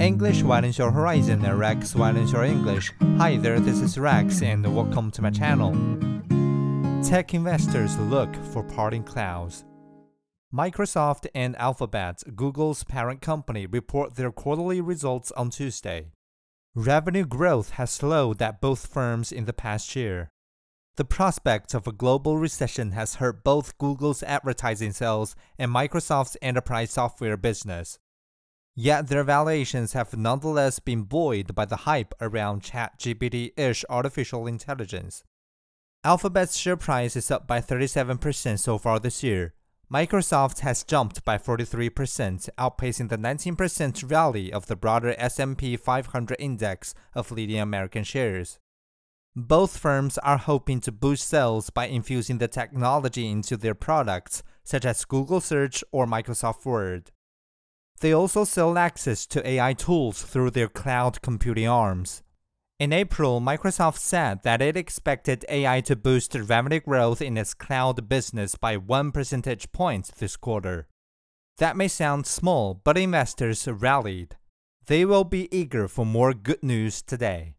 English widens your horizon and Rex widens your English. Hi there, this is Rex and welcome to my channel. Tech investors look for parting clouds. Microsoft and Alphabet, Google's parent company, report their quarterly results on Tuesday. Revenue growth has slowed at both firms in the past year. The prospect of a global recession has hurt both Google's advertising sales and Microsoft's enterprise software business. Yet their valuations have nonetheless been buoyed by the hype around ChatGPT ish artificial intelligence. Alphabet's share price is up by 37% so far this year. Microsoft has jumped by 43%, outpacing the 19% rally of the broader S&P 500 index of leading American shares. Both firms are hoping to boost sales by infusing the technology into their products, such as Google Search or Microsoft Word. They also sell access to AI tools through their cloud computing arms. In April, Microsoft said that it expected AI to boost revenue growth in its cloud business by 1 percentage point this quarter. That may sound small, but investors rallied. They will be eager for more good news today.